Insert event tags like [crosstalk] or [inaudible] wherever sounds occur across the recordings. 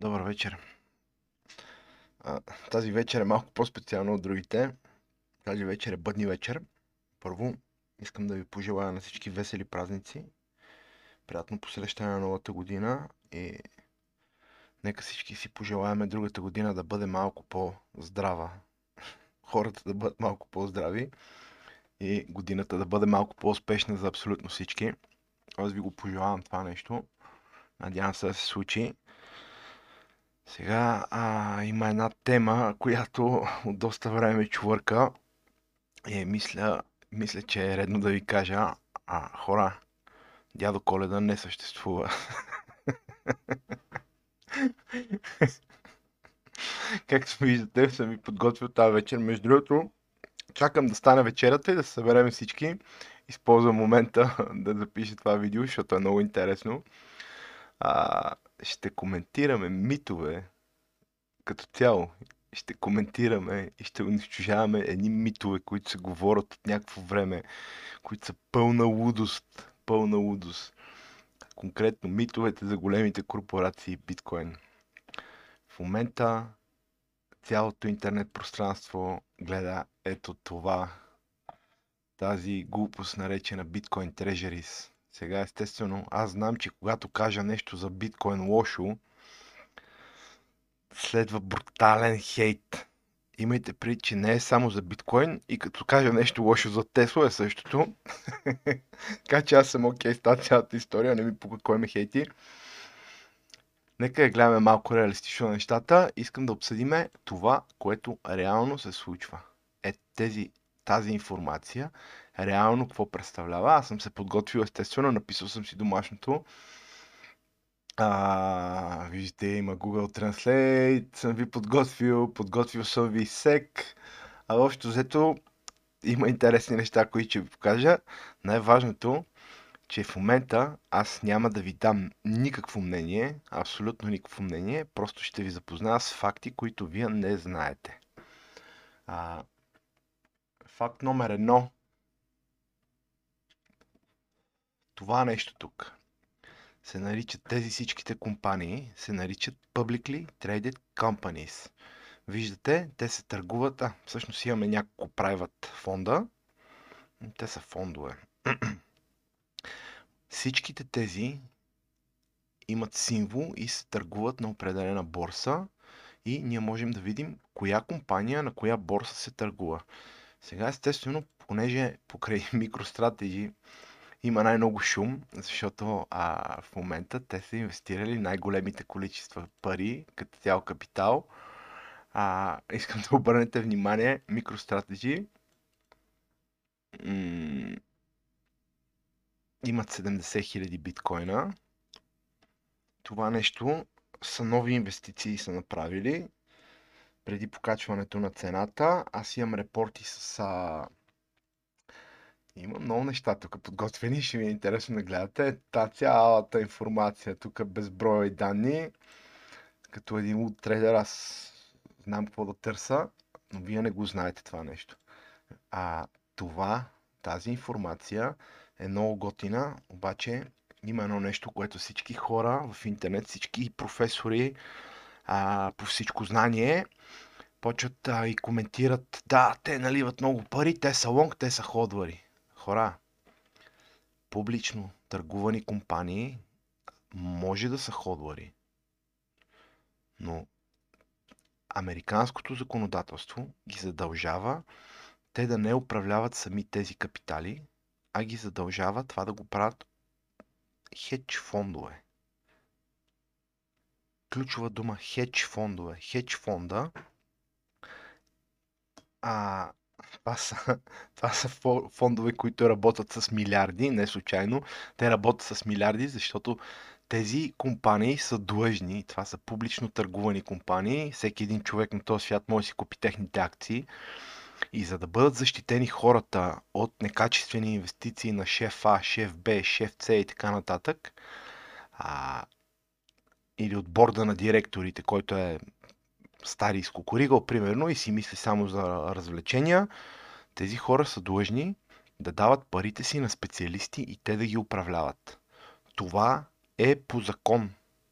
Добър вечер. А, тази вечер е малко по-специална от другите. Тази вечер е бъдни вечер. Първо, искам да ви пожелая на всички весели празници. Приятно посрещане на новата година и нека всички си пожелаеме другата година да бъде малко по-здрава. [laughs] Хората да бъдат малко по-здрави и годината да бъде малко по-успешна за абсолютно всички. Аз ви го пожелавам това нещо. Надявам се да се случи. Сега а, има една тема, която от доста време чувърка. И мисля, мисля, че е редно да ви кажа, а, хора, дядо Коледа не съществува. Както виждате, съм ви подготвил тази вечер. Между другото, чакам да стане вечерата и да се съберем всички. Използвам момента [laughs] да запиша това видео, защото е много интересно. А, ще коментираме митове като цяло. Ще коментираме и ще унищожаваме едни митове, които се говорят от някакво време, които са пълна лудост. Пълна лудост. Конкретно митовете за големите корпорации биткоин. В момента цялото интернет пространство гледа ето това. Тази глупост наречена биткоин Treasuries. Сега естествено, аз знам, че когато кажа нещо за биткоин лошо, следва брутален хейт. Имайте преди, че не е само за биткоин и като кажа нещо лошо за Тесла е същото. [laughs] така че аз съм окей с тази цялата история, не ми пука кой ме хейти. Нека я гледаме малко реалистично нещата. Искам да обсъдиме това, което реално се случва. Е тези, тази информация, реално какво представлява. Аз съм се подготвил естествено, написал съм си домашното. А, виждате, има Google Translate, съм ви подготвил, подготвил съм ви сек. А общо взето има интересни неща, които ще ви покажа. Най-важното, че в момента аз няма да ви дам никакво мнение, абсолютно никакво мнение, просто ще ви запозная с факти, които вие не знаете. А, факт номер едно. Това нещо тук се наричат, тези всичките компании се наричат Publicly Traded Companies. Виждате, те се търгуват, а всъщност имаме няколко private фонда. Те са фондове. [clears throat] Всичките тези имат символ и се търгуват на определена борса и ние можем да видим коя компания на коя борса се търгува. Сега естествено, понеже покрай [laughs] MicroStrategy има най-много шум, защото а, в момента те са инвестирали най-големите количества пари, като цял капитал. А, искам [laughs] да обърнете внимание, MicroStrategy м- имат 70 000 биткоина. Това нещо са нови инвестиции са направили преди покачването на цената. Аз имам репорти с а, има много неща тук подготвени, ще ви е интересно да гледате. Та цялата информация тук безброй данни. Като един от трейдер аз знам какво да търса, но вие не го знаете това нещо. А това, тази информация е много готина, обаче има едно нещо, което всички хора в интернет, всички професори а, по всичко знание почват а, и коментират, да, те наливат много пари, те са лонг, те са ходвари хора, публично търгувани компании може да са ходвари, но американското законодателство ги задължава те да не управляват сами тези капитали, а ги задължава това да го правят хедж фондове. Ключова дума хедж фондове. Хедж фонда а, това са, [laughs] това са фондове, които работят с милиарди, не случайно. Те работят с милиарди, защото тези компании са длъжни, това са публично търгувани компании, всеки един човек на този свят може да си купи техните акции. И за да бъдат защитени хората от некачествени инвестиции на шеф А, шеф Б, шеф С и така нататък, а, или от борда на директорите, който е стари изкукуригал, примерно, и си мисли само за развлечения, тези хора са длъжни да дават парите си на специалисти и те да ги управляват. Това е по закон.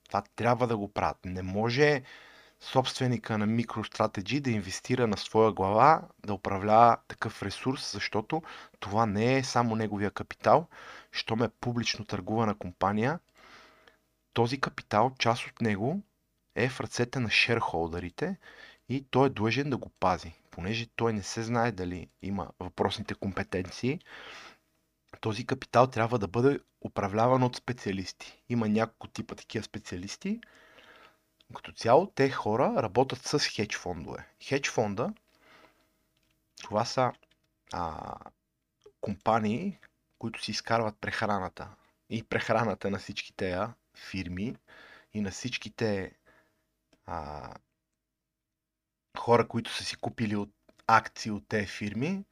Това трябва да го правят. Не може собственика на MicroStrategy да инвестира на своя глава, да управлява такъв ресурс, защото това не е само неговия капитал. Щом е публично търгувана компания, този капитал, част от него е в ръцете на шерхолдерите и той е длъжен да го пази. Понеже той не се знае дали има въпросните компетенции, този капитал трябва да бъде управляван от специалисти. Има няколко типа такива специалисти. Като цяло, те хора работят с хедж фондове. Хедж фонда, това са а, компании, които си изкарват прехраната. И прехраната на всички тези фирми и на всичките а, хора, които са си купили от акции от тези фирми,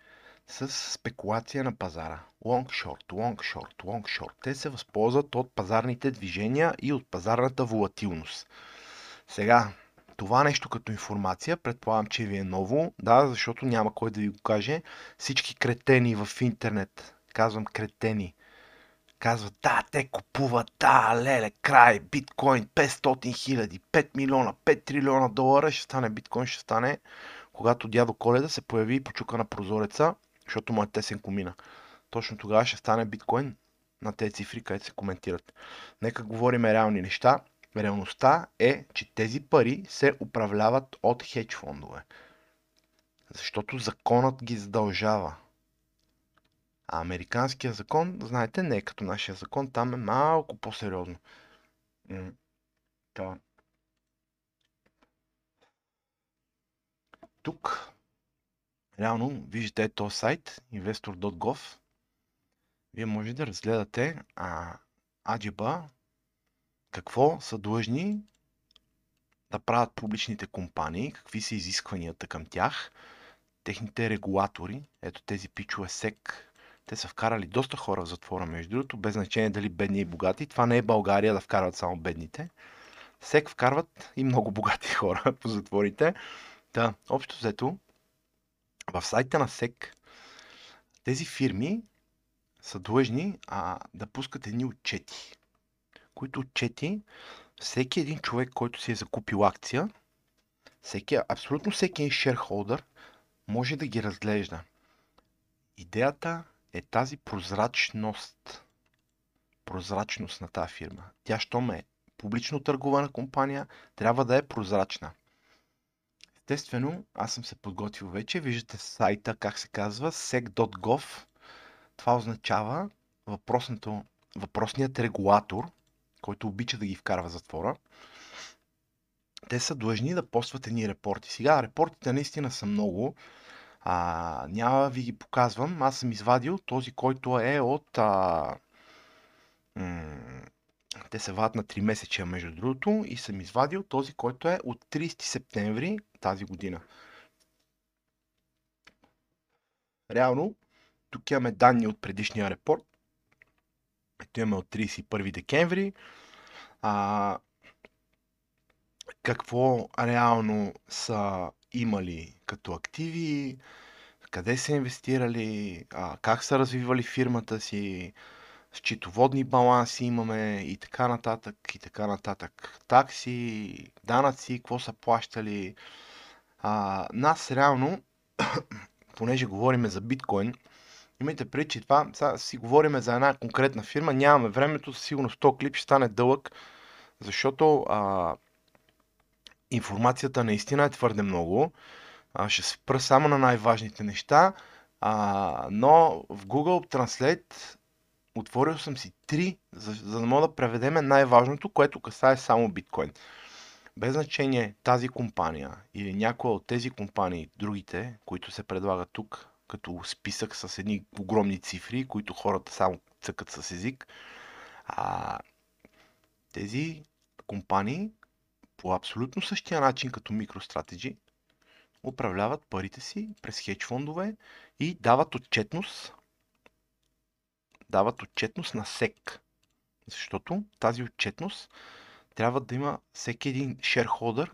с спекулация на пазара. Long short, long short, long short. Те се възползват от пазарните движения и от пазарната волатилност. Сега, това нещо като информация, предполагам, че ви е ново, да, защото няма кой да ви го каже. Всички кретени в интернет, казвам кретени, казват, да, те купуват, да, леле, край, биткоин, 500 хиляди, 5 милиона, 5 трилиона долара, ще стане биткоин, ще стане, когато дядо Коледа се появи и почука на прозореца, защото му е тесен комина. Точно тогава ще стане биткоин на тези цифри, където се коментират. Нека говорим реални неща. Реалността е, че тези пари се управляват от хедж фондове. Защото законът ги задължава. А американския закон, знаете, не е като нашия закон, там е малко по-сериозно. Да. Тук, реално, виждате този сайт, investor.gov. Вие може да разгледате а, аджиба, какво са длъжни да правят публичните компании, какви са изискванията към тях, техните регулатори, ето тези пичове СЕК, те са вкарали доста хора в затвора, между другото, без значение дали бедни и богати. Това не е България да вкарват само бедните. СЕК вкарват и много богати [laughs] хора по затворите. Да, общо взето, в сайта на СЕК тези фирми са длъжни а, да пускат едни отчети, които отчети всеки един човек, който си е закупил акция, всеки, абсолютно всеки шерхолдър може да ги разглежда. Идеята е тази прозрачност. Прозрачност на тази фирма. Тя, щом е публично търгувана компания, трябва да е прозрачна. Естествено, аз съм се подготвил вече. Виждате сайта, как се казва, sec.gov. Това означава въпросният регулатор, който обича да ги вкарва затвора. Те са длъжни да постват едни репорти. Сега, репортите наистина са много. А, няма ви ги показвам. Аз съм извадил този, който е от... А, те се вадят на 3 месеча, между другото, и съм извадил този, който е от 30 септември тази година. Реално, тук имаме данни от предишния репорт. Ето имаме от 31 декември. А, какво реално са имали като активи, къде са инвестирали, а, как са развивали фирмата си, счетоводни баланси имаме и така нататък, и така нататък. Такси, данъци, какво са плащали. А, нас реално, [coughs] понеже говориме за биткоин, имайте предвид, че това, сега си говориме за една конкретна фирма, нямаме времето, сигурност този клип ще стане дълъг, защото а, информацията наистина е твърде много. А, ще спра само на най-важните неща, а, но в Google Translate отворил съм си три, за, за да мога да преведеме най-важното, което касае само биткоин. Без значение тази компания или някоя от тези компании, другите, които се предлагат тук, като списък с едни огромни цифри, които хората само цъкат с език, а, тези компании по абсолютно същия начин като MicroStrategy управляват парите си през хедж фондове и дават отчетност дават отчетност на СЕК. Защото тази отчетност трябва да има всеки един шерхолдър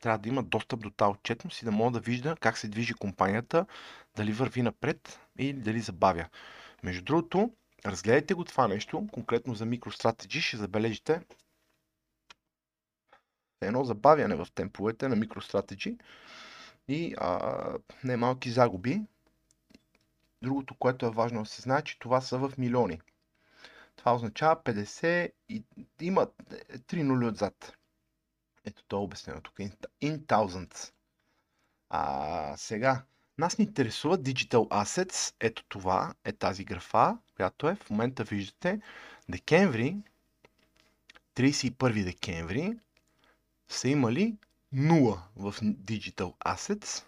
трябва да има достъп до тази отчетност и да може да вижда как се движи компанията, дали върви напред или дали забавя. Между другото, разгледайте го това нещо, конкретно за MicroStrategy, ще забележите, едно забавяне в темповете на MicroStrategy и а, немалки загуби. Другото, което е важно да се знае, че това са в милиони. Това означава 50 и има 3 нули отзад. Ето това е обяснено тук. In thousands. А, сега, нас ни интересува Digital Assets. Ето това е тази графа, която е. В момента виждате декември, 31 декември, са имали 0 в Digital Assets.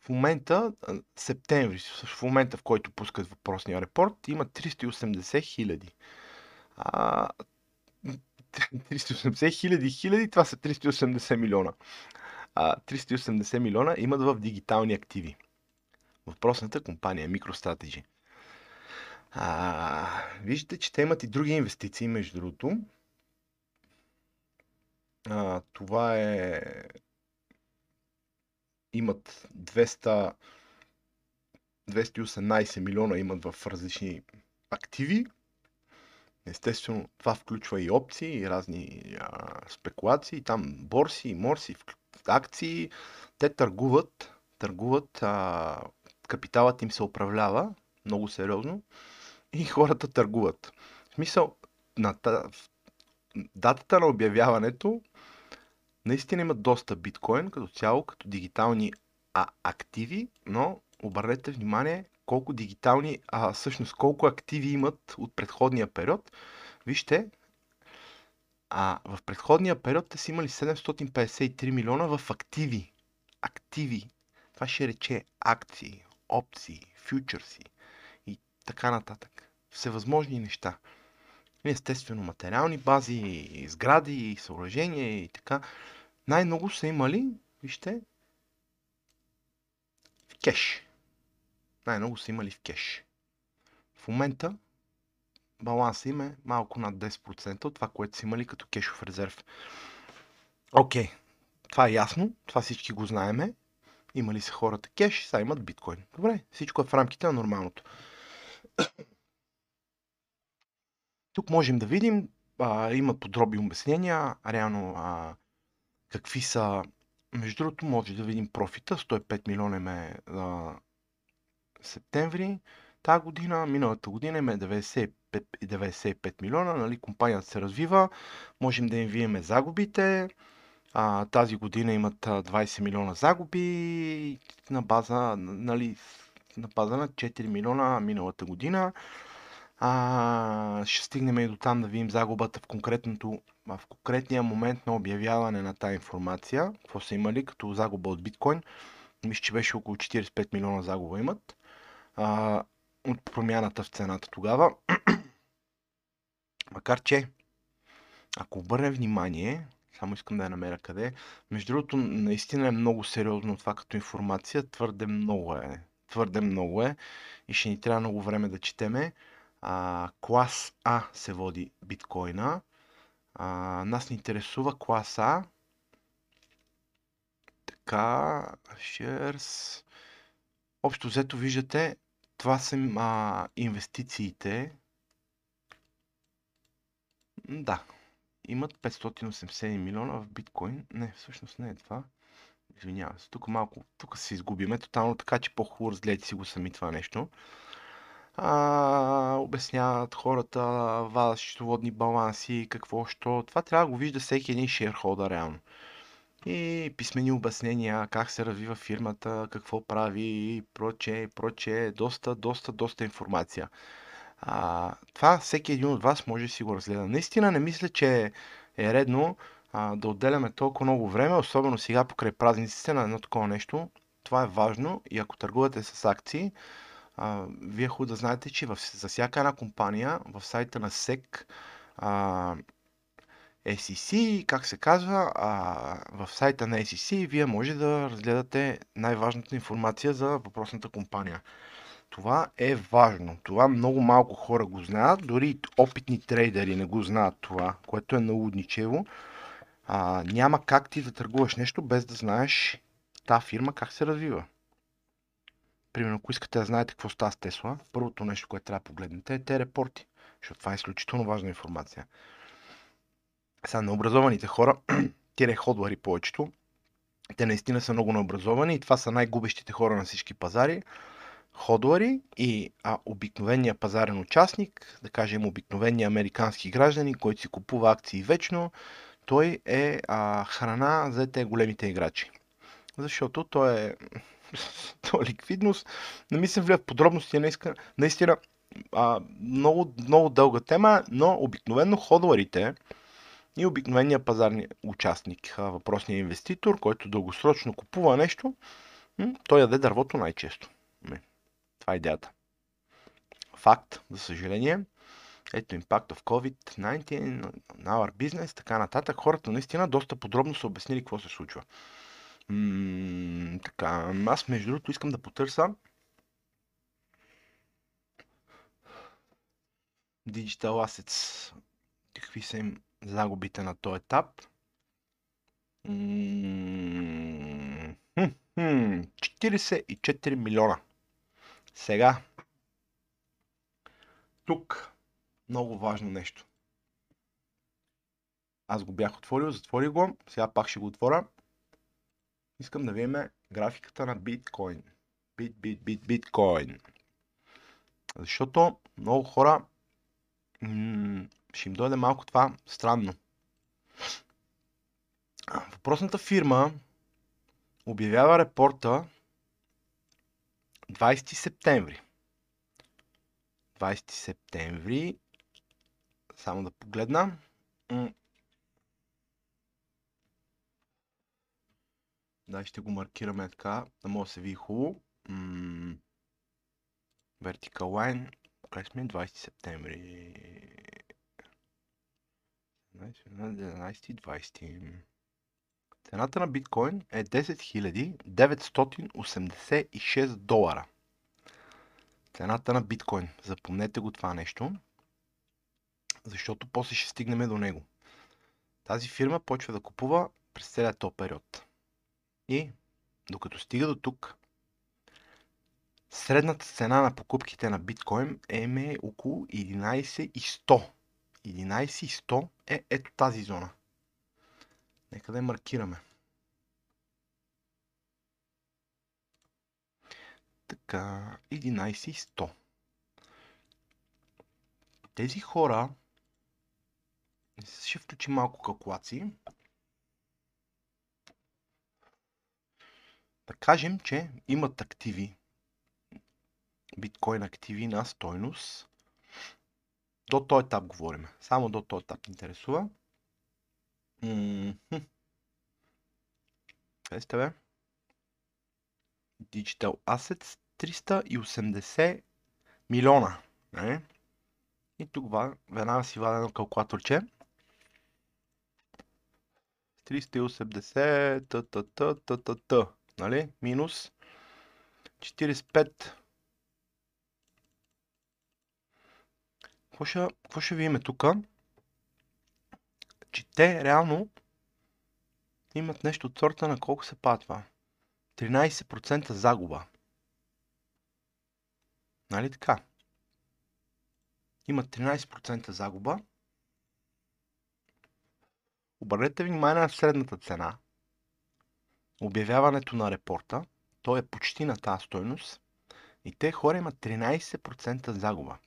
В момента, септември, в момента в който пускат въпросния репорт, има 380 хиляди. 380 [laughs] хиляди хиляди, това са 380 милиона. А, 380 милиона имат в дигитални активи. Въпросната компания MicroStrategy. А, виждате, че те имат и други инвестиции, между другото. А, това е... Имат 200... 218 милиона имат в различни активи. Естествено, това включва и опции, и разни а, спекулации, там борси, морси, акции. Те търгуват, търгуват, а, капиталът им се управлява много сериозно и [laughs] хората търгуват. В смисъл, на датата на обявяването наистина имат доста биткоин като цяло, като дигитални а, активи, но обърнете внимание колко дигитални, а всъщност колко активи имат от предходния период. Вижте, а в предходния период те са имали 753 милиона в активи. Активи. Това ще рече акции, опции, фьючерси и така нататък. Всевъзможни неща. Естествено, материални бази, сгради, съоръжения и така. Най-много са имали, вижте, в кеш. Най-много са имали в кеш. В момента баланса им е малко над 10% от това, което са имали като кешов резерв. Окей, okay. това е ясно, това всички го знаеме. Имали са хората кеш, сега имат биткоин. Добре, всичко е в рамките на нормалното. Тук можем да видим, а, има подробни обяснения, реално а, какви са, между другото може да видим профита, 105 милиона е а, септември, тази година, миналата година има 95, 95 милиона, нали, компанията се развива, можем да им виеме загубите, а, тази година имат 20 милиона загуби на база, нали, на база на 4 милиона миналата година. А, ще стигнем и до там да видим загубата в, конкретното, в конкретния момент на обявяване на тази информация. Какво са имали като загуба от биткоин? Мисля, че беше около 45 милиона загуба имат. А, от промяната в цената тогава. [clears throat] Макар че, ако обърнем внимание, само искам да я намеря къде. Между другото, наистина е много сериозно това като информация. Твърде много е. Твърде много е. И ще ни трябва много време да четеме. А, клас А се води биткоина. А, нас ни интересува клас А. Така, shares. Общо взето виждате, това са а, инвестициите. Да, имат 587 милиона в биткоин. Не, всъщност не е това. Извинявам се. Тук малко, тук се изгубиме тотално, така че по-хубаво разгледайте си го сами това нещо. А, обясняват хората, вадат счетоводни баланси, какво, що. Това трябва да го вижда всеки един шерхолдър реално и писмени обяснения как се развива фирмата, какво прави и проче, проче, доста, доста, доста информация. А, това всеки един от вас може да си го разгледа. Наистина не мисля, че е редно а, да отделяме толкова много време, особено сега покрай празниците на едно такова нещо. Това е важно и ако търгувате с акции, а, вие хубаво да знаете, че в, за всяка една компания в сайта на SEC а, SEC, как се казва, а, в сайта на SEC вие може да разгледате най-важната информация за въпросната компания. Това е важно. Това много малко хора го знаят, дори опитни трейдери не го знаят това, което е налудничево. А, няма как ти да търгуваш нещо без да знаеш тази фирма как се развива. Примерно, ако искате да знаете какво става с Тесла, първото нещо, което трябва да погледнете е те репорти, защото това е изключително важна информация. Сега на образованите хора, [clears throat] тире ходвари повечето. Те наистина са много необразовани и това са най-губещите хора на всички пазари. Ходуари и а, обикновения пазарен участник, да кажем обикновения американски граждани, който си купува акции вечно, той е а, храна за те големите играчи. Защото той е, [laughs] той е ликвидност. Не ми се в подробности, наистина, наистина а, много, много дълга тема, но обикновено ходуарите и обикновения пазарни участник, въпросният инвеститор, който дългосрочно купува нещо, той яде дървото най-често. Това е идеята. Факт, за съжаление. Ето Impact of COVID-19, our business, така нататък. Хората наистина доста подробно са обяснили какво се случва. М- така, аз между другото искам да потърся Digital Assets. Какви са им загубите на този етап? 44 милиона. Сега, тук много важно нещо. Аз го бях отворил, затворих го, сега пак ще го отворя. Искам да видим графиката на биткоин. Бит, бит, бит, биткоин. Защото много хора ще им дойде малко това странно. Въпросната фирма обявява репорта 20 септември. 20 септември. Само да погледна. Да, ще го маркираме така, да може да се види хубаво. Vertical line. Къде сме? 20 септември. 11-20. Цената на биткоин е 10 986 долара. Цената на биткоин. Запомнете го това нещо, защото после ще стигнем до него. Тази фирма почва да купува през целият този период. И докато стига до тук, средната цена на покупките на биткоин е около 11,100. 11,100 е ето тази зона. Нека да я маркираме. Така, 11,100. Тези хора ще включим малко калкулации. Да кажем, че имат активи, биткоин активи на стойност. До този етап говорим. Само до този етап интересува. Къде сте, бе? Digital Assets 380 милиона. Не? И тук веднага си вадя едно калкулаторче. 380 т, т, т, т, т, т, нали? Минус 45. Какво ще, какво ще видим тук? че те реално имат нещо от сорта на колко се пада това. 13% загуба. Нали така? Имат 13% загуба. Обърнете внимание на средната цена. Обявяването на репорта. То е почти на тази стойност. И те хора имат 13% загуба.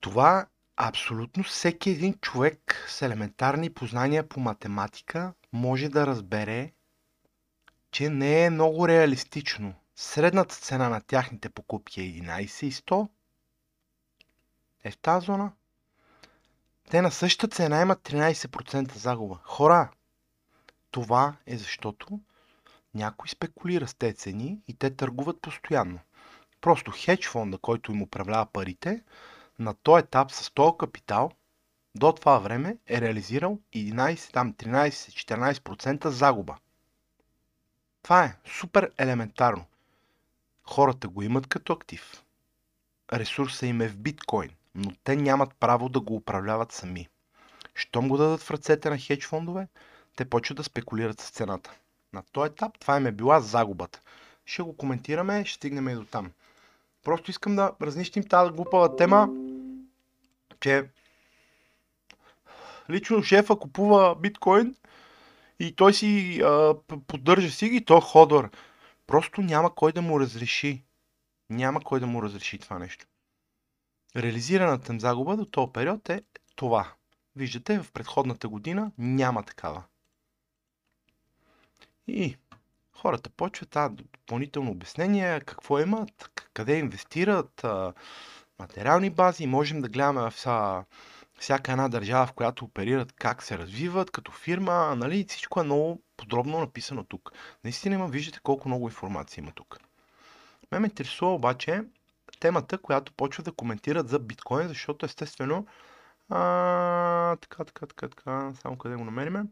Това Абсолютно всеки един човек с елементарни познания по математика може да разбере, че не е много реалистично. Средната цена на тяхните покупки е 11,100. Е в тази зона. Те на същата цена имат 13% загуба. Хора, това е защото някой спекулира с тези цени и те търгуват постоянно. Просто хедж фонда, който им управлява парите, на този етап с този капитал до това време е реализирал 11, там 13-14% загуба. Това е супер елементарно. Хората го имат като актив. Ресурса им е в биткоин, но те нямат право да го управляват сами. Щом го дадат в ръцете на хедж фондове, те почват да спекулират с цената. На този етап това им е била загубата. Ще го коментираме, ще стигнем и до там. Просто искам да разнищим тази глупава тема, че Лично шефа купува биткоин и той си а, поддържа си ги, то ходор. Просто няма кой да му разреши. Няма кой да му разреши това нещо. Реализираната им загуба до този период е това. Виждате, в предходната година няма такава. И хората почват а, допълнително обяснение, какво имат, къде инвестират, а, материални бази. Можем да гледаме в всяка една държава, в която оперират, как се развиват като фирма. Нали? Всичко е много подробно написано тук. Наистина има, виждате колко много информация има тук. Ме ме интересува обаче темата, която почва да коментират за биткоин, защото естествено а, така, така, така, така, само къде го намериме.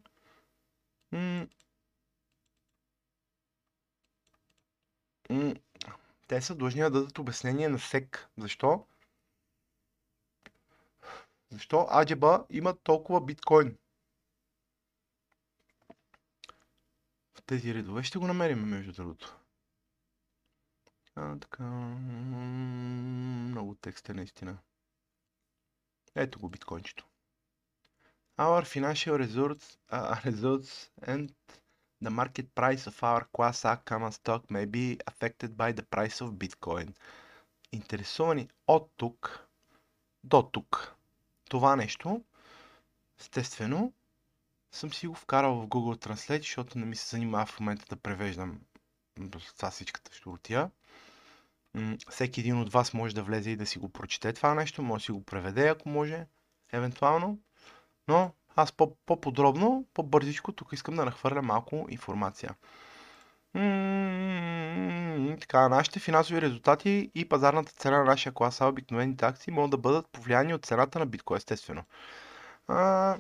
Те са длъжни да дадат обяснение на СЕК. Защо? Защо Аджеба има толкова биткоин? В тези редове ще го намерим, между другото. А, така. Много текст е наистина. Ето го биткоинчето. Our financial results, uh, [laughs] results and the market price of our class A common stock may be affected by the price of Bitcoin. Интересувани от тук до тук. Това нещо, естествено, съм си го вкарал в Google Translate, защото не ми се занимава в момента да превеждам това всичката щуротия всеки един от вас може да влезе и да си го прочете това нещо, може да си го преведе, ако може, евентуално. Но аз по-подробно, по-бързичко, тук искам да нахвърля малко информация. така, нашите финансови резултати и пазарната цена на нашия класа обикновените акции могат да бъдат повлияни от цената на биткоин, естествено. А,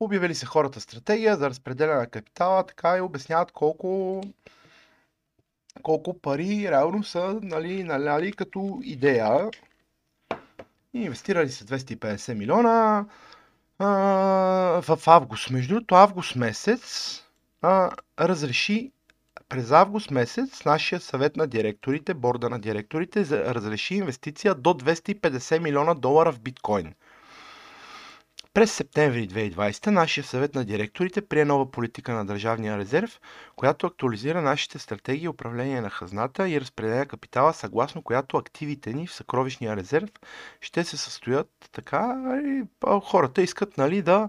обявили се хората стратегия за разпределяне на капитала, така и обясняват колко колко пари реално са нали, наляли като идея. Инвестирали са 250 милиона в август. Между другото, август месец а, разреши през август месец нашия съвет на директорите, борда на директорите, разреши инвестиция до 250 милиона долара в биткоин. През септември 2020 нашия съвет на директорите прие нова политика на Държавния резерв, която актуализира нашите стратегии управление на хазната и разпределя капитала, съгласно която активите ни в съкровищния резерв ще се състоят така и хората искат нали, да,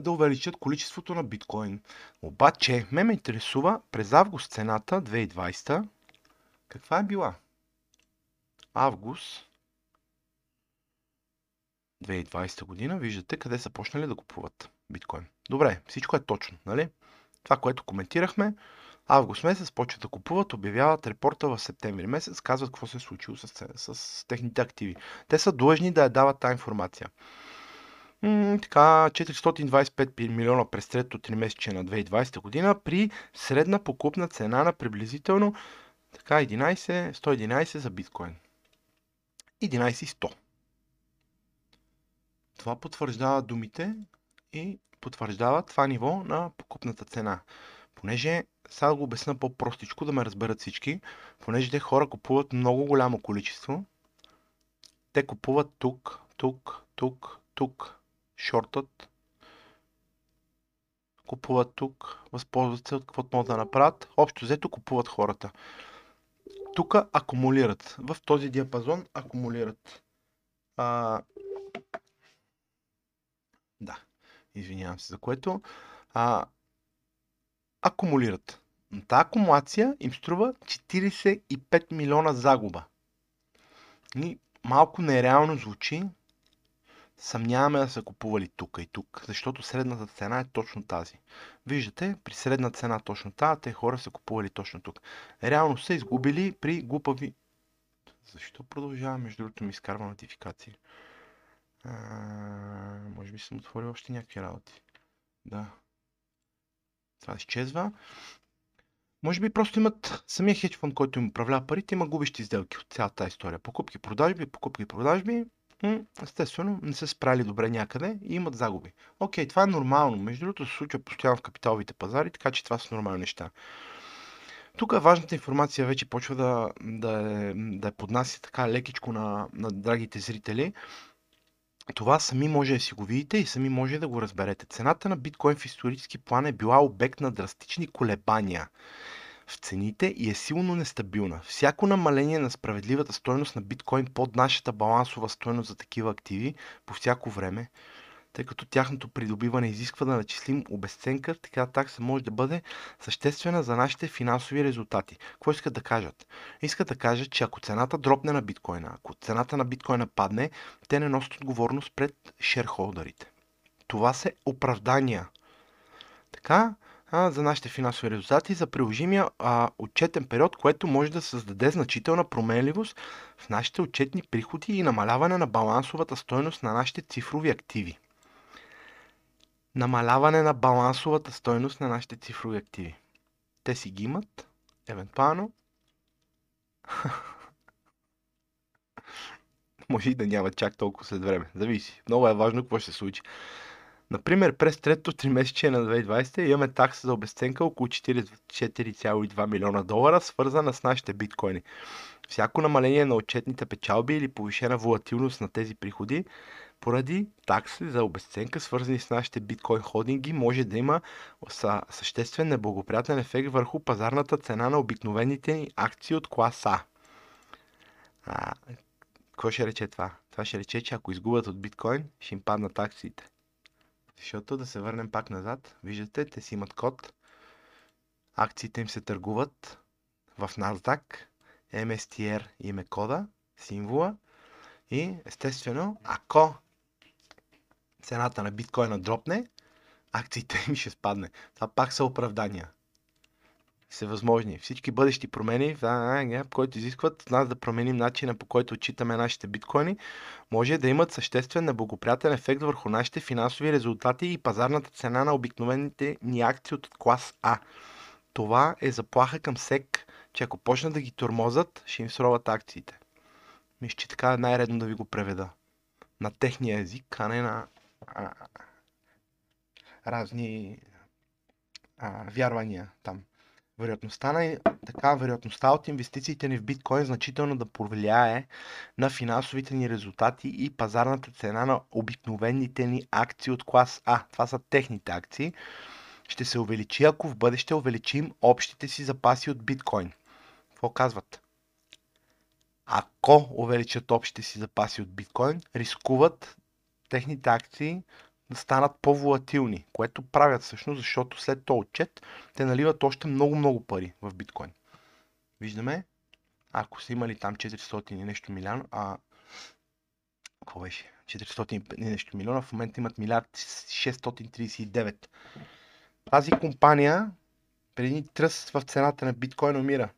да увеличат количеството на биткоин. Обаче, ме ме интересува през август цената 2020 каква е била? Август 2020 година, виждате къде са почнали да купуват биткоин. Добре, всичко е точно, нали? Това, което коментирахме, август месец почват да купуват, обявяват репорта в септември месец, казват какво се е случило с, с техните активи. Те са длъжни да я дават тази информация. М- така, 425 милиона през трето 3 месече на 2020 година при средна покупна цена на приблизително така 11, 111 за биткоин. 11,100. Това потвърждава думите и потвърждава това ниво на покупната цена. Понеже, сега го обясна по-простичко, да ме разберат всички, понеже те хора купуват много голямо количество, те купуват тук, тук, тук, тук, шортът, купуват тук, възползват се от каквото могат да направят. Общо взето купуват хората. Тук акумулират. В този диапазон акумулират. А, да, извинявам се за което. А, акумулират. Тази акумулация им струва 45 милиона загуба. И малко нереално звучи. Съмняваме да са купували тук и тук, защото средната цена е точно тази. Виждате, при средна цена точно тази, те хора са купували точно тук. Реално са изгубили при глупави... Защо продължава, между другото ми изкарва нотификации? А, може би съм отворил още някакви работи. Да. Това изчезва. Може би просто имат самия хедж фонд, който им управлява парите, има губещи сделки от цялата история. Покупки, продажби, покупки, продажби. Естествено, не са справили добре някъде и имат загуби. Окей, това е нормално. Между другото се случва постоянно в капиталовите пазари, така че това са нормални неща. Тук важната информация вече почва да, да, е, да е поднася така лекичко на, на драгите зрители. Това сами може да си го видите и сами може да го разберете. Цената на биткоин в исторически план е била обект на драстични колебания в цените и е силно нестабилна. Всяко намаление на справедливата стойност на биткоин под нашата балансова стойност за такива активи по всяко време тъй като тяхното придобиване изисква да начислим обесценка, така такса може да бъде съществена за нашите финансови резултати. Какво искат да кажат? Искат да кажат, че ако цената дропне на биткоина, ако цената на биткоина падне, те не носят отговорност пред шерхолдерите. Това са оправдания. Така, а, за нашите финансови резултати за приложимия а, отчетен период, което може да създаде значителна променливост в нашите отчетни приходи и намаляване на балансовата стойност на нашите цифрови активи намаляване на балансовата стойност на нашите цифрови активи. Те си ги имат, евентуално. [laughs] Може и да няма чак толкова след време. Зависи. Много е важно какво ще се случи. Например, през третото три месече на 2020 имаме такса за обесценка около 4,2 милиона долара, свързана с нашите биткоини. Всяко намаление на отчетните печалби или повишена волатилност на тези приходи поради такси за обесценка, свързани с нашите биткоин холдинги, може да има съществен неблагоприятен ефект върху пазарната цена на обикновените ни акции от клас А. а какво ще рече това? Това ще рече, че ако изгубят от биткоин, ще им паднат акциите. Защото да се върнем пак назад, виждате, те си имат код, акциите им се търгуват в NASDAQ, MSTR им е кода, символа и естествено, ако цената на биткоина дропне, акциите [laughs] ми ще спадне. Това пак са оправдания. Всевъзможни. Всички бъдещи промени, които изискват нас да променим начина по който отчитаме нашите биткоини, може да имат съществен неблагоприятен ефект върху нашите финансови резултати и пазарната цена на обикновените ни акции от клас А. Това е заплаха към СЕК, че ако почнат да ги тормозат, ще им сроват акциите. Мисля, че така е най-редно да ви го преведа. На техния език, а не на а, разни а, вярвания там. Вероятността, на, така, вероятността от инвестициите ни в биткоин значително да повлияе на финансовите ни резултати и пазарната цена на обикновените ни акции от клас А. Това са техните акции. Ще се увеличи, ако в бъдеще увеличим общите си запаси от биткоин. Какво казват? Ако увеличат общите си запаси от биткоин, рискуват техните акции станат по-волатилни, което правят всъщност, защото след този отчет те наливат още много-много пари в биткоин. Виждаме, ако са имали там 400 и нещо милиона, а какво беше? 400 и нещо милиона, в момента имат милиард 639. Тази компания преди тръст в цената на биткоин умира.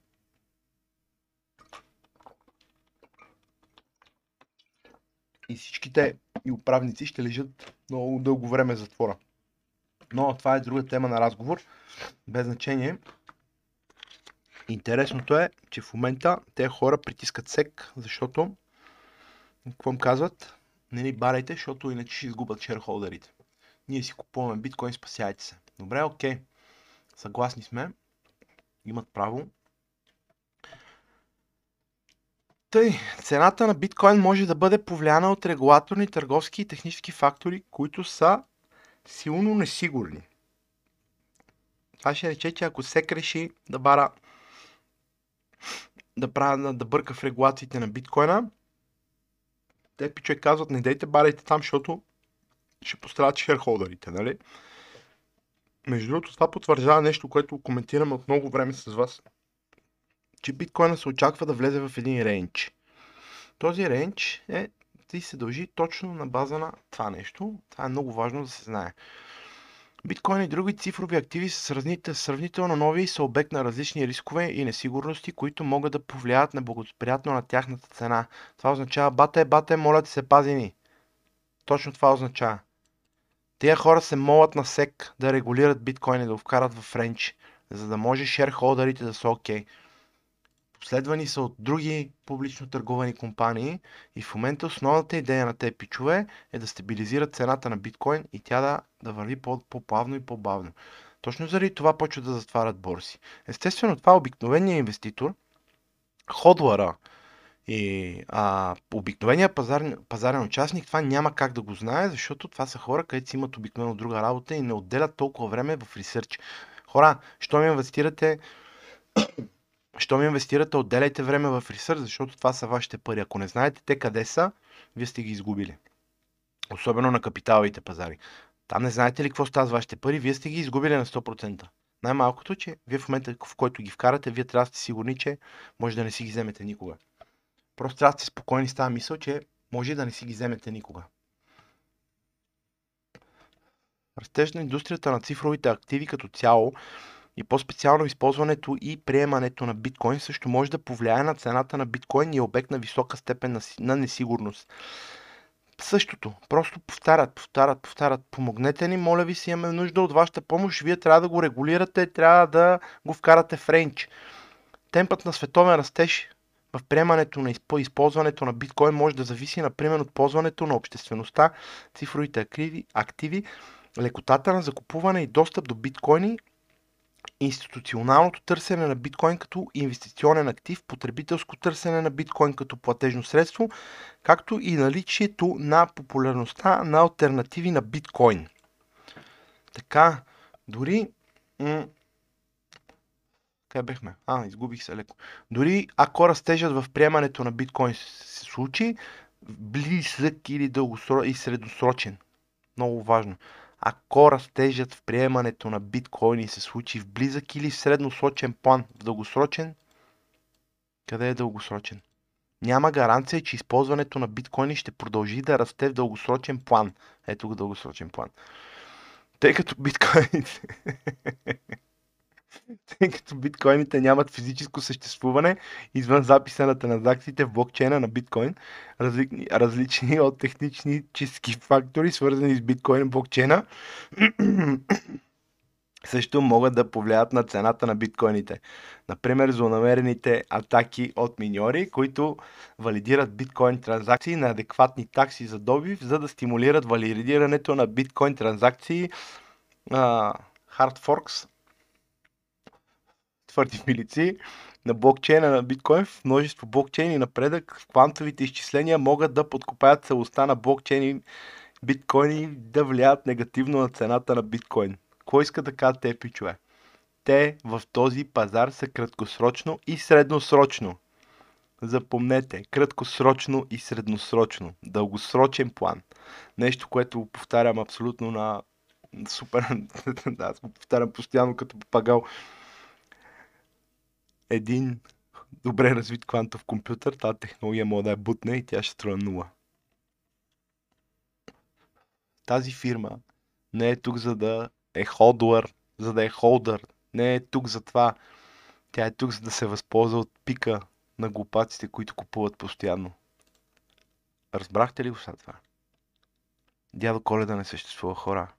И всичките и управници ще лежат много дълго време в затвора. Но това е друга тема на разговор. Без значение. Интересното е, че в момента те хора притискат сек, защото какво им казват? Не ни барайте, защото иначе ще изгубят шерхолдерите. Ние си купуваме биткоин, спасяйте се. Добре, окей. Съгласни сме. Имат право. Тъй, цената на биткоин може да бъде повлияна от регулаторни, търговски и технически фактори, които са силно несигурни. Това ще рече, че ако се реши да бара да, прави, да бърка в регулациите на биткоина, те пичове казват, не дейте барайте там, защото ще пострадат шерхолдерите, нали? Между другото, това потвърждава нещо, което коментираме от много време с вас че биткоина се очаква да влезе в един рейндж. Този рейндж е, и се дължи точно на база на това нещо. Това е много важно да се знае. Биткоин и други цифрови активи са сравнително нови и са обект на различни рискове и несигурности, които могат да повлияят неблагоприятно на тяхната цена. Това означава, бате, бате, моля ти се, пази ни. Точно това означава. Тия хора се молят на сек да регулират биткоин и да го вкарат в рейндж, за да може шерхолдерите да са окей. Okay. Последвани са от други публично търговани компании и в момента основната идея на тези пичове е да стабилизират цената на биткоин и тя да, да върви по-плавно и по-бавно. Точно заради това почват да затварят борси. Естествено, това обикновения инвеститор, ходлара И а, обикновения пазар, пазарен участник това няма как да го знае, защото това са хора, където си имат обикновено друга работа и не отделят толкова време в ресърч. Хора, що ми инвестирате, що ми инвестирате, отделяйте време в ресърч, защото това са вашите пари. Ако не знаете те къде са, вие сте ги изгубили. Особено на капиталовите пазари. Там не знаете ли какво става с вашите пари, вие сте ги изгубили на 100%. Най-малкото, че вие в момента, в който ги вкарате, вие трябва да сте сигурни, че може да не си ги вземете никога. Просто трябва да сте спокойни с тази мисъл, че може да не си ги вземете никога. Растеж на индустрията на цифровите активи като цяло и по-специално използването и приемането на биткоин също може да повлияе на цената на биткоин и е обект на висока степен на, несигурност. Същото. Просто повтарят, повтарят, повтарят. Помогнете ни, моля ви си, имаме нужда от вашата помощ. Вие трябва да го регулирате, трябва да го вкарате в рейндж. Темпът на световен растеж в приемането на използването на биткоин може да зависи, например, от ползването на обществеността, цифровите активи лекотата на закупуване и достъп до биткоини, институционалното търсене на биткоин като инвестиционен актив, потребителско търсене на биткоин като платежно средство, както и наличието на популярността на альтернативи на биткоин. Така, дори м- къде бехме? А, изгубих се леко. Дори ако растежът в приемането на биткоин се случи, близък или дългосрочен и средносрочен. Много важно. Ако растежът в приемането на биткоини се случи в близък или в средносрочен план, в дългосрочен, къде е дългосрочен? Няма гаранция, че използването на биткоини ще продължи да расте в дългосрочен план. Ето го дългосрочен план. Тъй като биткоините [laughs] [laughs] тъй като биткоините нямат физическо съществуване извън записа на транзакциите в блокчейна на биткоин, различни, различни от технически фактори, свързани с биткоин блокчейна, [clears throat] също могат да повлият на цената на биткоините. Например, злонамерените атаки от миньори, които валидират биткоин транзакции на адекватни такси за добив, за да стимулират валидирането на биткоин транзакции, forks, твърди [laughs] милици на блокчейна на биткоин в множество блокчейни напредък квантовите изчисления могат да подкопаят целостта на блокчейни биткоини да влияят негативно на цената на биткоин. Кой иска да кажа те, пичове? Те в този пазар са краткосрочно и средносрочно. Запомнете, краткосрочно и средносрочно. Дългосрочен план. Нещо, което повтарям абсолютно на супер... [laughs] да, аз го повтарям постоянно като папагал един добре развит квантов компютър, тази технология може да е бутне и тя ще струва нула. Тази фирма не е тук за да е холдър, за да е холдър. Не е тук за това. Тя е тук за да се възползва от пика на глупаците, които купуват постоянно. Разбрахте ли го след това? Дядо Коледа не съществува хора.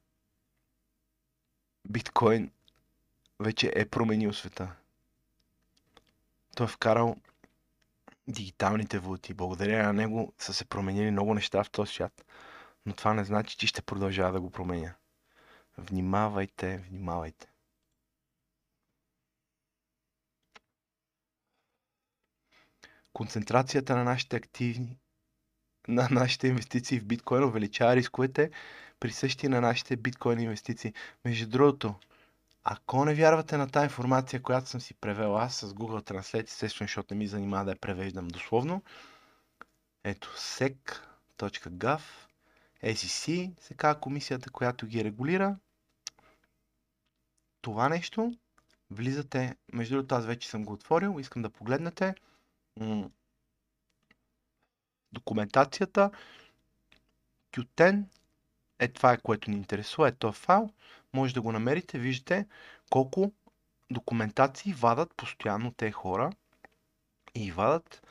Биткоин вече е променил света. Той е вкарал дигиталните валути. Благодарение на него са се променили много неща в този свят. Но това не значи, че ще продължава да го променя. Внимавайте, внимавайте. Концентрацията на нашите активни, на нашите инвестиции в биткоин увеличава рисковете, присъщи на нашите биткоин инвестиции. Между другото, ако не вярвате на тази информация, която съм си превел аз с Google Translate, естествено, защото не ми занимава да я превеждам дословно, ето sec.gov, SEC, се комисията, която ги регулира. Това нещо, влизате, между другото аз вече съм го отворил, искам да погледнете документацията, Q10 е това е което ни интересува, е този файл може да го намерите. Виждате колко документации вадат постоянно те хора и вадат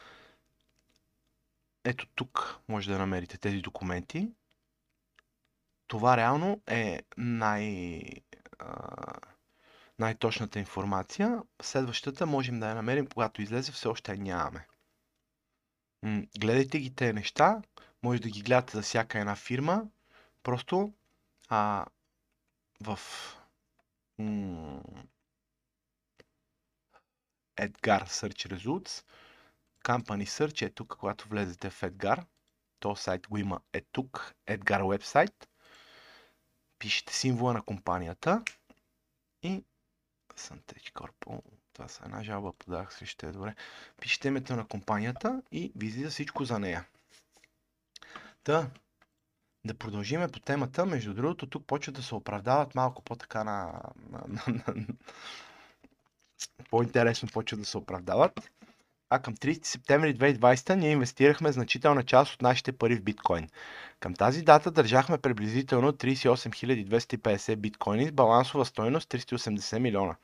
ето тук може да намерите тези документи. Това реално е най, най-точната информация. Следващата можем да я намерим, когато излезе, все още нямаме. Гледайте ги тези неща, може да ги гледате за всяка една фирма. Просто а, в Edgar Search Results Company Search е тук, когато влезете в Edgar. То сайт го има е тук, Edgar вебсайт. Пишете символа на компанията и Santech Corpo. Това са една жалба подах си, ще е добре. Пишете името на компанията и ви всичко за нея. Та, да продължиме по темата. Между другото, тук почват да се оправдават малко по-така на... на, на, на по-интересно почват да се оправдават. А към 30 септември 2020 ние инвестирахме значителна част от нашите пари в биткоин. Към тази дата държахме приблизително 38 250 биткоини с балансова стойност 380 милиона.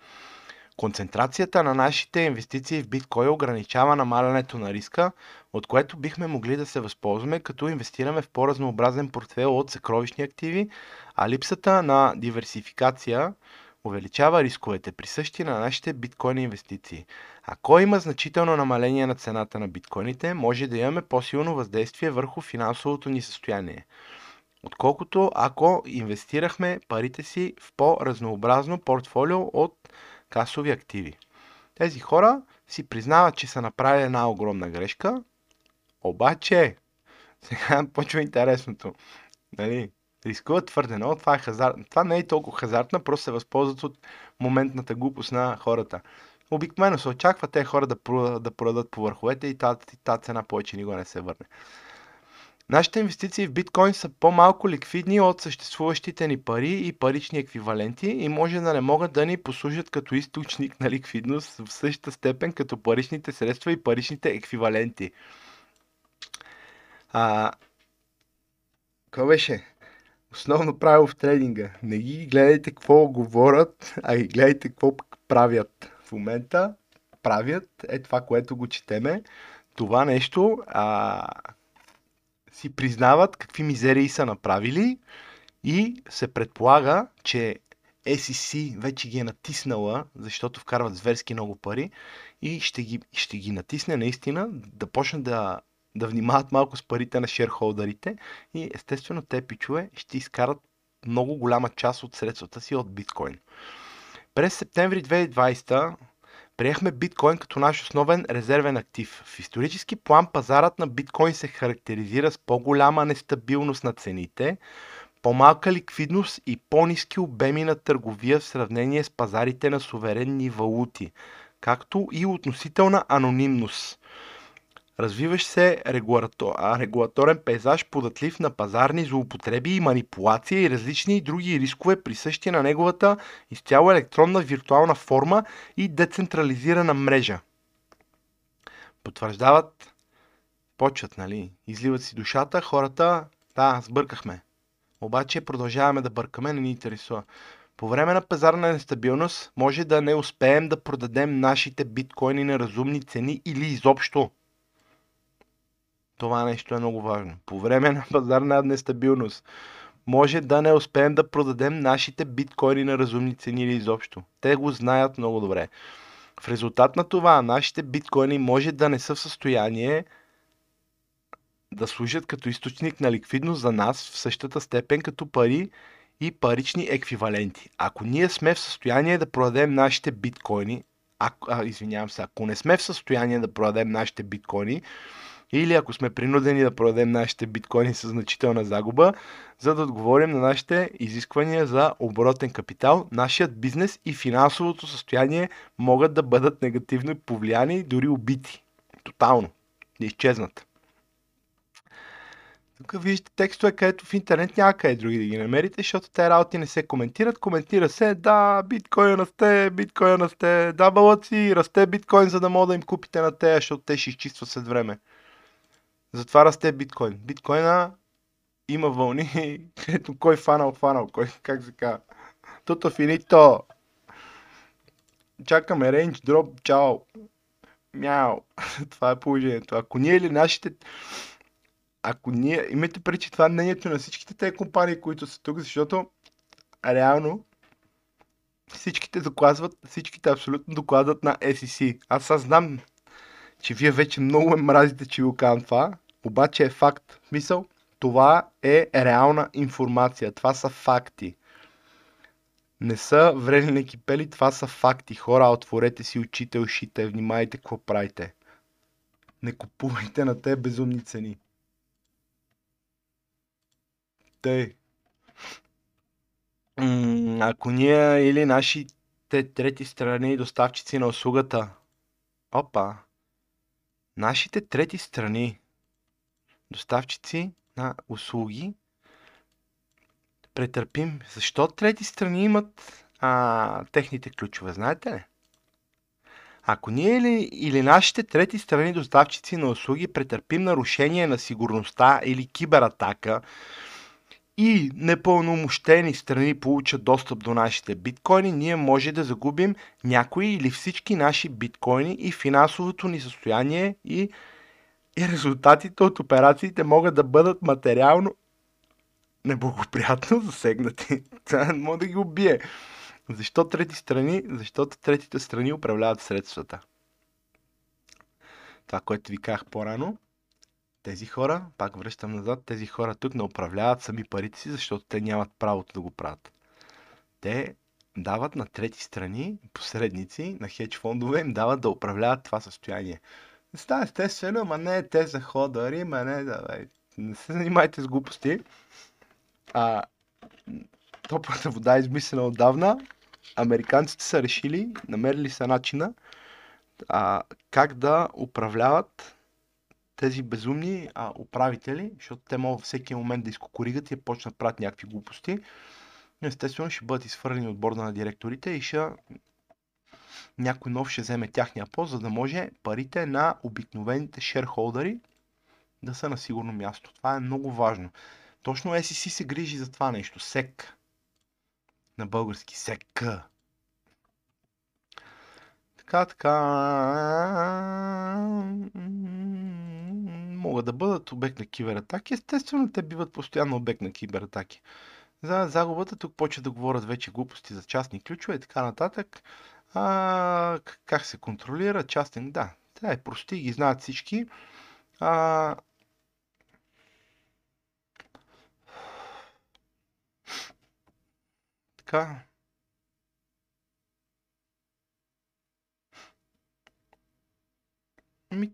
Концентрацията на нашите инвестиции в биткоин ограничава намалянето на риска, от което бихме могли да се възползваме, като инвестираме в по-разнообразен портфел от съкровищни активи, а липсата на диверсификация увеличава рисковете, присъщи на нашите биткоин инвестиции. Ако има значително намаление на цената на биткоините, може да имаме по-силно въздействие върху финансовото ни състояние. Отколкото ако инвестирахме парите си в по-разнообразно портфолио от касови активи. Тези хора си признават, че са направили една огромна грешка, обаче, сега [laughs] почва интересното. Нали? Рискуват твърде много, това е хазарт. Това не е толкова хазартна, просто се възползват от моментната глупост на хората. Обикновено се очаква те хора да, продадат, да продадат по върховете и тази, тази цена повече никога не се върне. Нашите инвестиции в биткоин са по-малко ликвидни от съществуващите ни пари и парични еквиваленти и може да не могат да ни послужат като източник на ликвидност в същата степен като паричните средства и паричните еквиваленти. А, какво беше? Основно правило в трейдинга. Не ги гледайте какво говорят, а ги гледайте какво правят. В момента правят е това, което го четеме. Това нещо а, си признават какви мизерии са направили и се предполага, че SEC вече ги е натиснала, защото вкарват зверски много пари и ще ги, ще ги натисне наистина да почнат да, да внимават малко с парите на шерхолдерите и естествено те пичове ще изкарат много голяма част от средствата си от биткоин. През септември 2020 Приехме биткоин като наш основен резервен актив. В исторически план пазарът на биткоин се характеризира с по-голяма нестабилност на цените, по-малка ликвидност и по-низки обеми на търговия в сравнение с пазарите на суверенни валути, както и относителна анонимност развиващ се регулаторен пейзаж, податлив на пазарни злоупотреби и манипулация и различни други рискове, присъщи на неговата изцяло електронна виртуална форма и децентрализирана мрежа. Потвърждават, почват, нали? Изливат си душата, хората, да, сбъркахме. Обаче продължаваме да бъркаме, не ни интересува. По време на пазарна нестабилност може да не успеем да продадем нашите биткоини на разумни цени или изобщо това нещо е много важно. По време на пазарна нестабилност може да не успеем да продадем нашите биткоини на разумни цени или изобщо. Те го знаят много добре. В резултат на това, нашите биткоини може да не са в състояние да служат като източник на ликвидност за нас в същата степен като пари и парични еквиваленти. Ако ние сме в състояние да продадем нашите биткоини, а, а, извинявам се, ако не сме в състояние да продадем нашите биткоини, или ако сме принудени да продадем нашите биткоини с значителна загуба, за да отговорим на нашите изисквания за оборотен капитал, нашият бизнес и финансовото състояние могат да бъдат негативно повлияни, дори убити. Тотално. Да изчезнат. Тук виждате текстове, където в интернет няма къде други да ги намерите, защото те работи не се коментират. Коментира се, да, биткоин расте, биткоин расте, да, балъци, расте биткоин, за да мога да им купите на тея, защото те ще изчистват след време. Затова расте биткоин. Биткоина има вълни, [laughs] където кой фанал, фанал, кой, как се казва. Туто финито. Чакаме рейндж, дроп, чао. Мяу. [laughs] Това е положението. Ако ние или нашите... Ако ние... Имайте преди, това е мнението на всичките тези компании, които са тук, защото реално всичките докладват, всичките абсолютно докладват на SEC. Аз аз знам, че вие вече много ме мразите, че го казвам това, обаче е факт. Мисъл, това е реална информация. Това са факти. Не са вредни кипели, това са факти. Хора, отворете си очите, ушите, внимайте какво правите. Не купувайте на те безумни цени. Тъй. ако ние или нашите трети страни доставчици на услугата. Опа. Нашите трети страни доставчици на услуги претърпим. Защо трети страни имат а, техните ключове, знаете ли? Ако ние или, или нашите трети страни доставчици на услуги претърпим нарушение на сигурността или кибератака и непълномощени страни получат достъп до нашите биткоини, ние може да загубим някои или всички наши биткоини и финансовото ни състояние и, и резултатите от операциите могат да бъдат материално неблагоприятно засегнати. [laughs] Това може да ги убие. Защо трети страни? Защото третите страни управляват средствата. Това, което ви казах по-рано, тези хора, пак връщам назад, тези хора тук не управляват сами парите си, защото те нямат правото да го правят. Те дават на трети страни, посредници, на хедж фондове, им дават да управляват това състояние. Става естествено, ма не те за ходъри, ма не да, не се занимайте с глупости. А, топлата вода е измислена отдавна. Американците са решили, намерили са начина а, как да управляват тези безумни а, управители, защото те могат всеки момент да изкокоригат и почнат правят някакви глупости. Естествено ще бъдат изхвърлени от борда на директорите и ще някой нов ще вземе тяхния пост, за да може парите на обикновените шерхолдери да са на сигурно място. Това е много важно. Точно SEC се грижи за това нещо. СЕК. На български СЕК. Така, така. Могат да бъдат обект на кибератаки. Естествено, те биват постоянно обект на кибератаки. За загубата тук почва да говорят вече глупости за частни ключове и така нататък. А, как се контролира частен? Да, това е прости, ги знаят всички. А, така. Ми,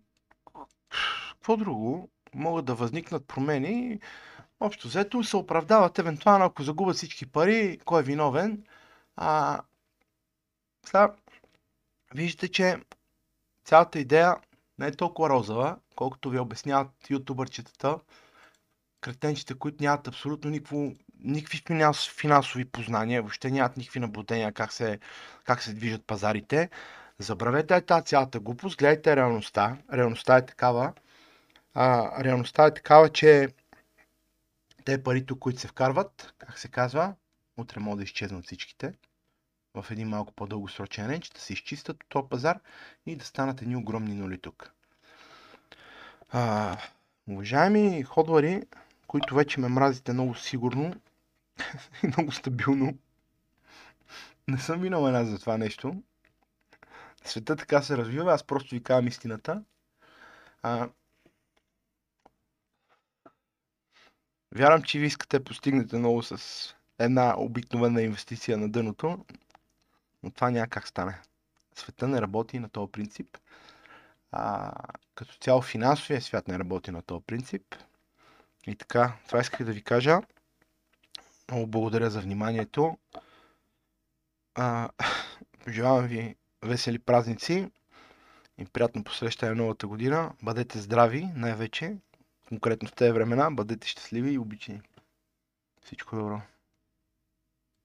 какво друго? Могат да възникнат промени. Общо взето се оправдават евентуално, ако загубят всички пари, кой е виновен. А, сега, виждате, че цялата идея не е толкова розова, колкото ви обясняват ютубърчетата, кретенчите, които нямат абсолютно никакво никакви финансови познания, въобще нямат никакви наблюдения как се, как се движат пазарите. Забравете тази цялата глупост, гледайте реалността. Реалността е такава. А, реалността е такава, че те парите, които се вкарват, как се казва, утре могат да изчезнат всичките в един малко по-дългосрочен ренч, да се изчистят от този пазар и да станат едни огромни нули тук. А, уважаеми ходвари, които вече ме мразите много сигурно, [laughs] и много стабилно. Не съм винал една за това нещо. Света така се развива, аз просто ви казвам истината. А... Вярвам, че ви искате да постигнете много с една обикновена инвестиция на дъното, но това няма как стане. Света не работи на този принцип. А, като цяло финансовия свят не работи на този принцип. И така, това исках да ви кажа. Много благодаря за вниманието. А, пожелавам ви весели празници и приятно посрещане новата година. Бъдете здрави, най-вече. Конкретно в тези времена. Бъдете щастливи и обичани. Всичко добро.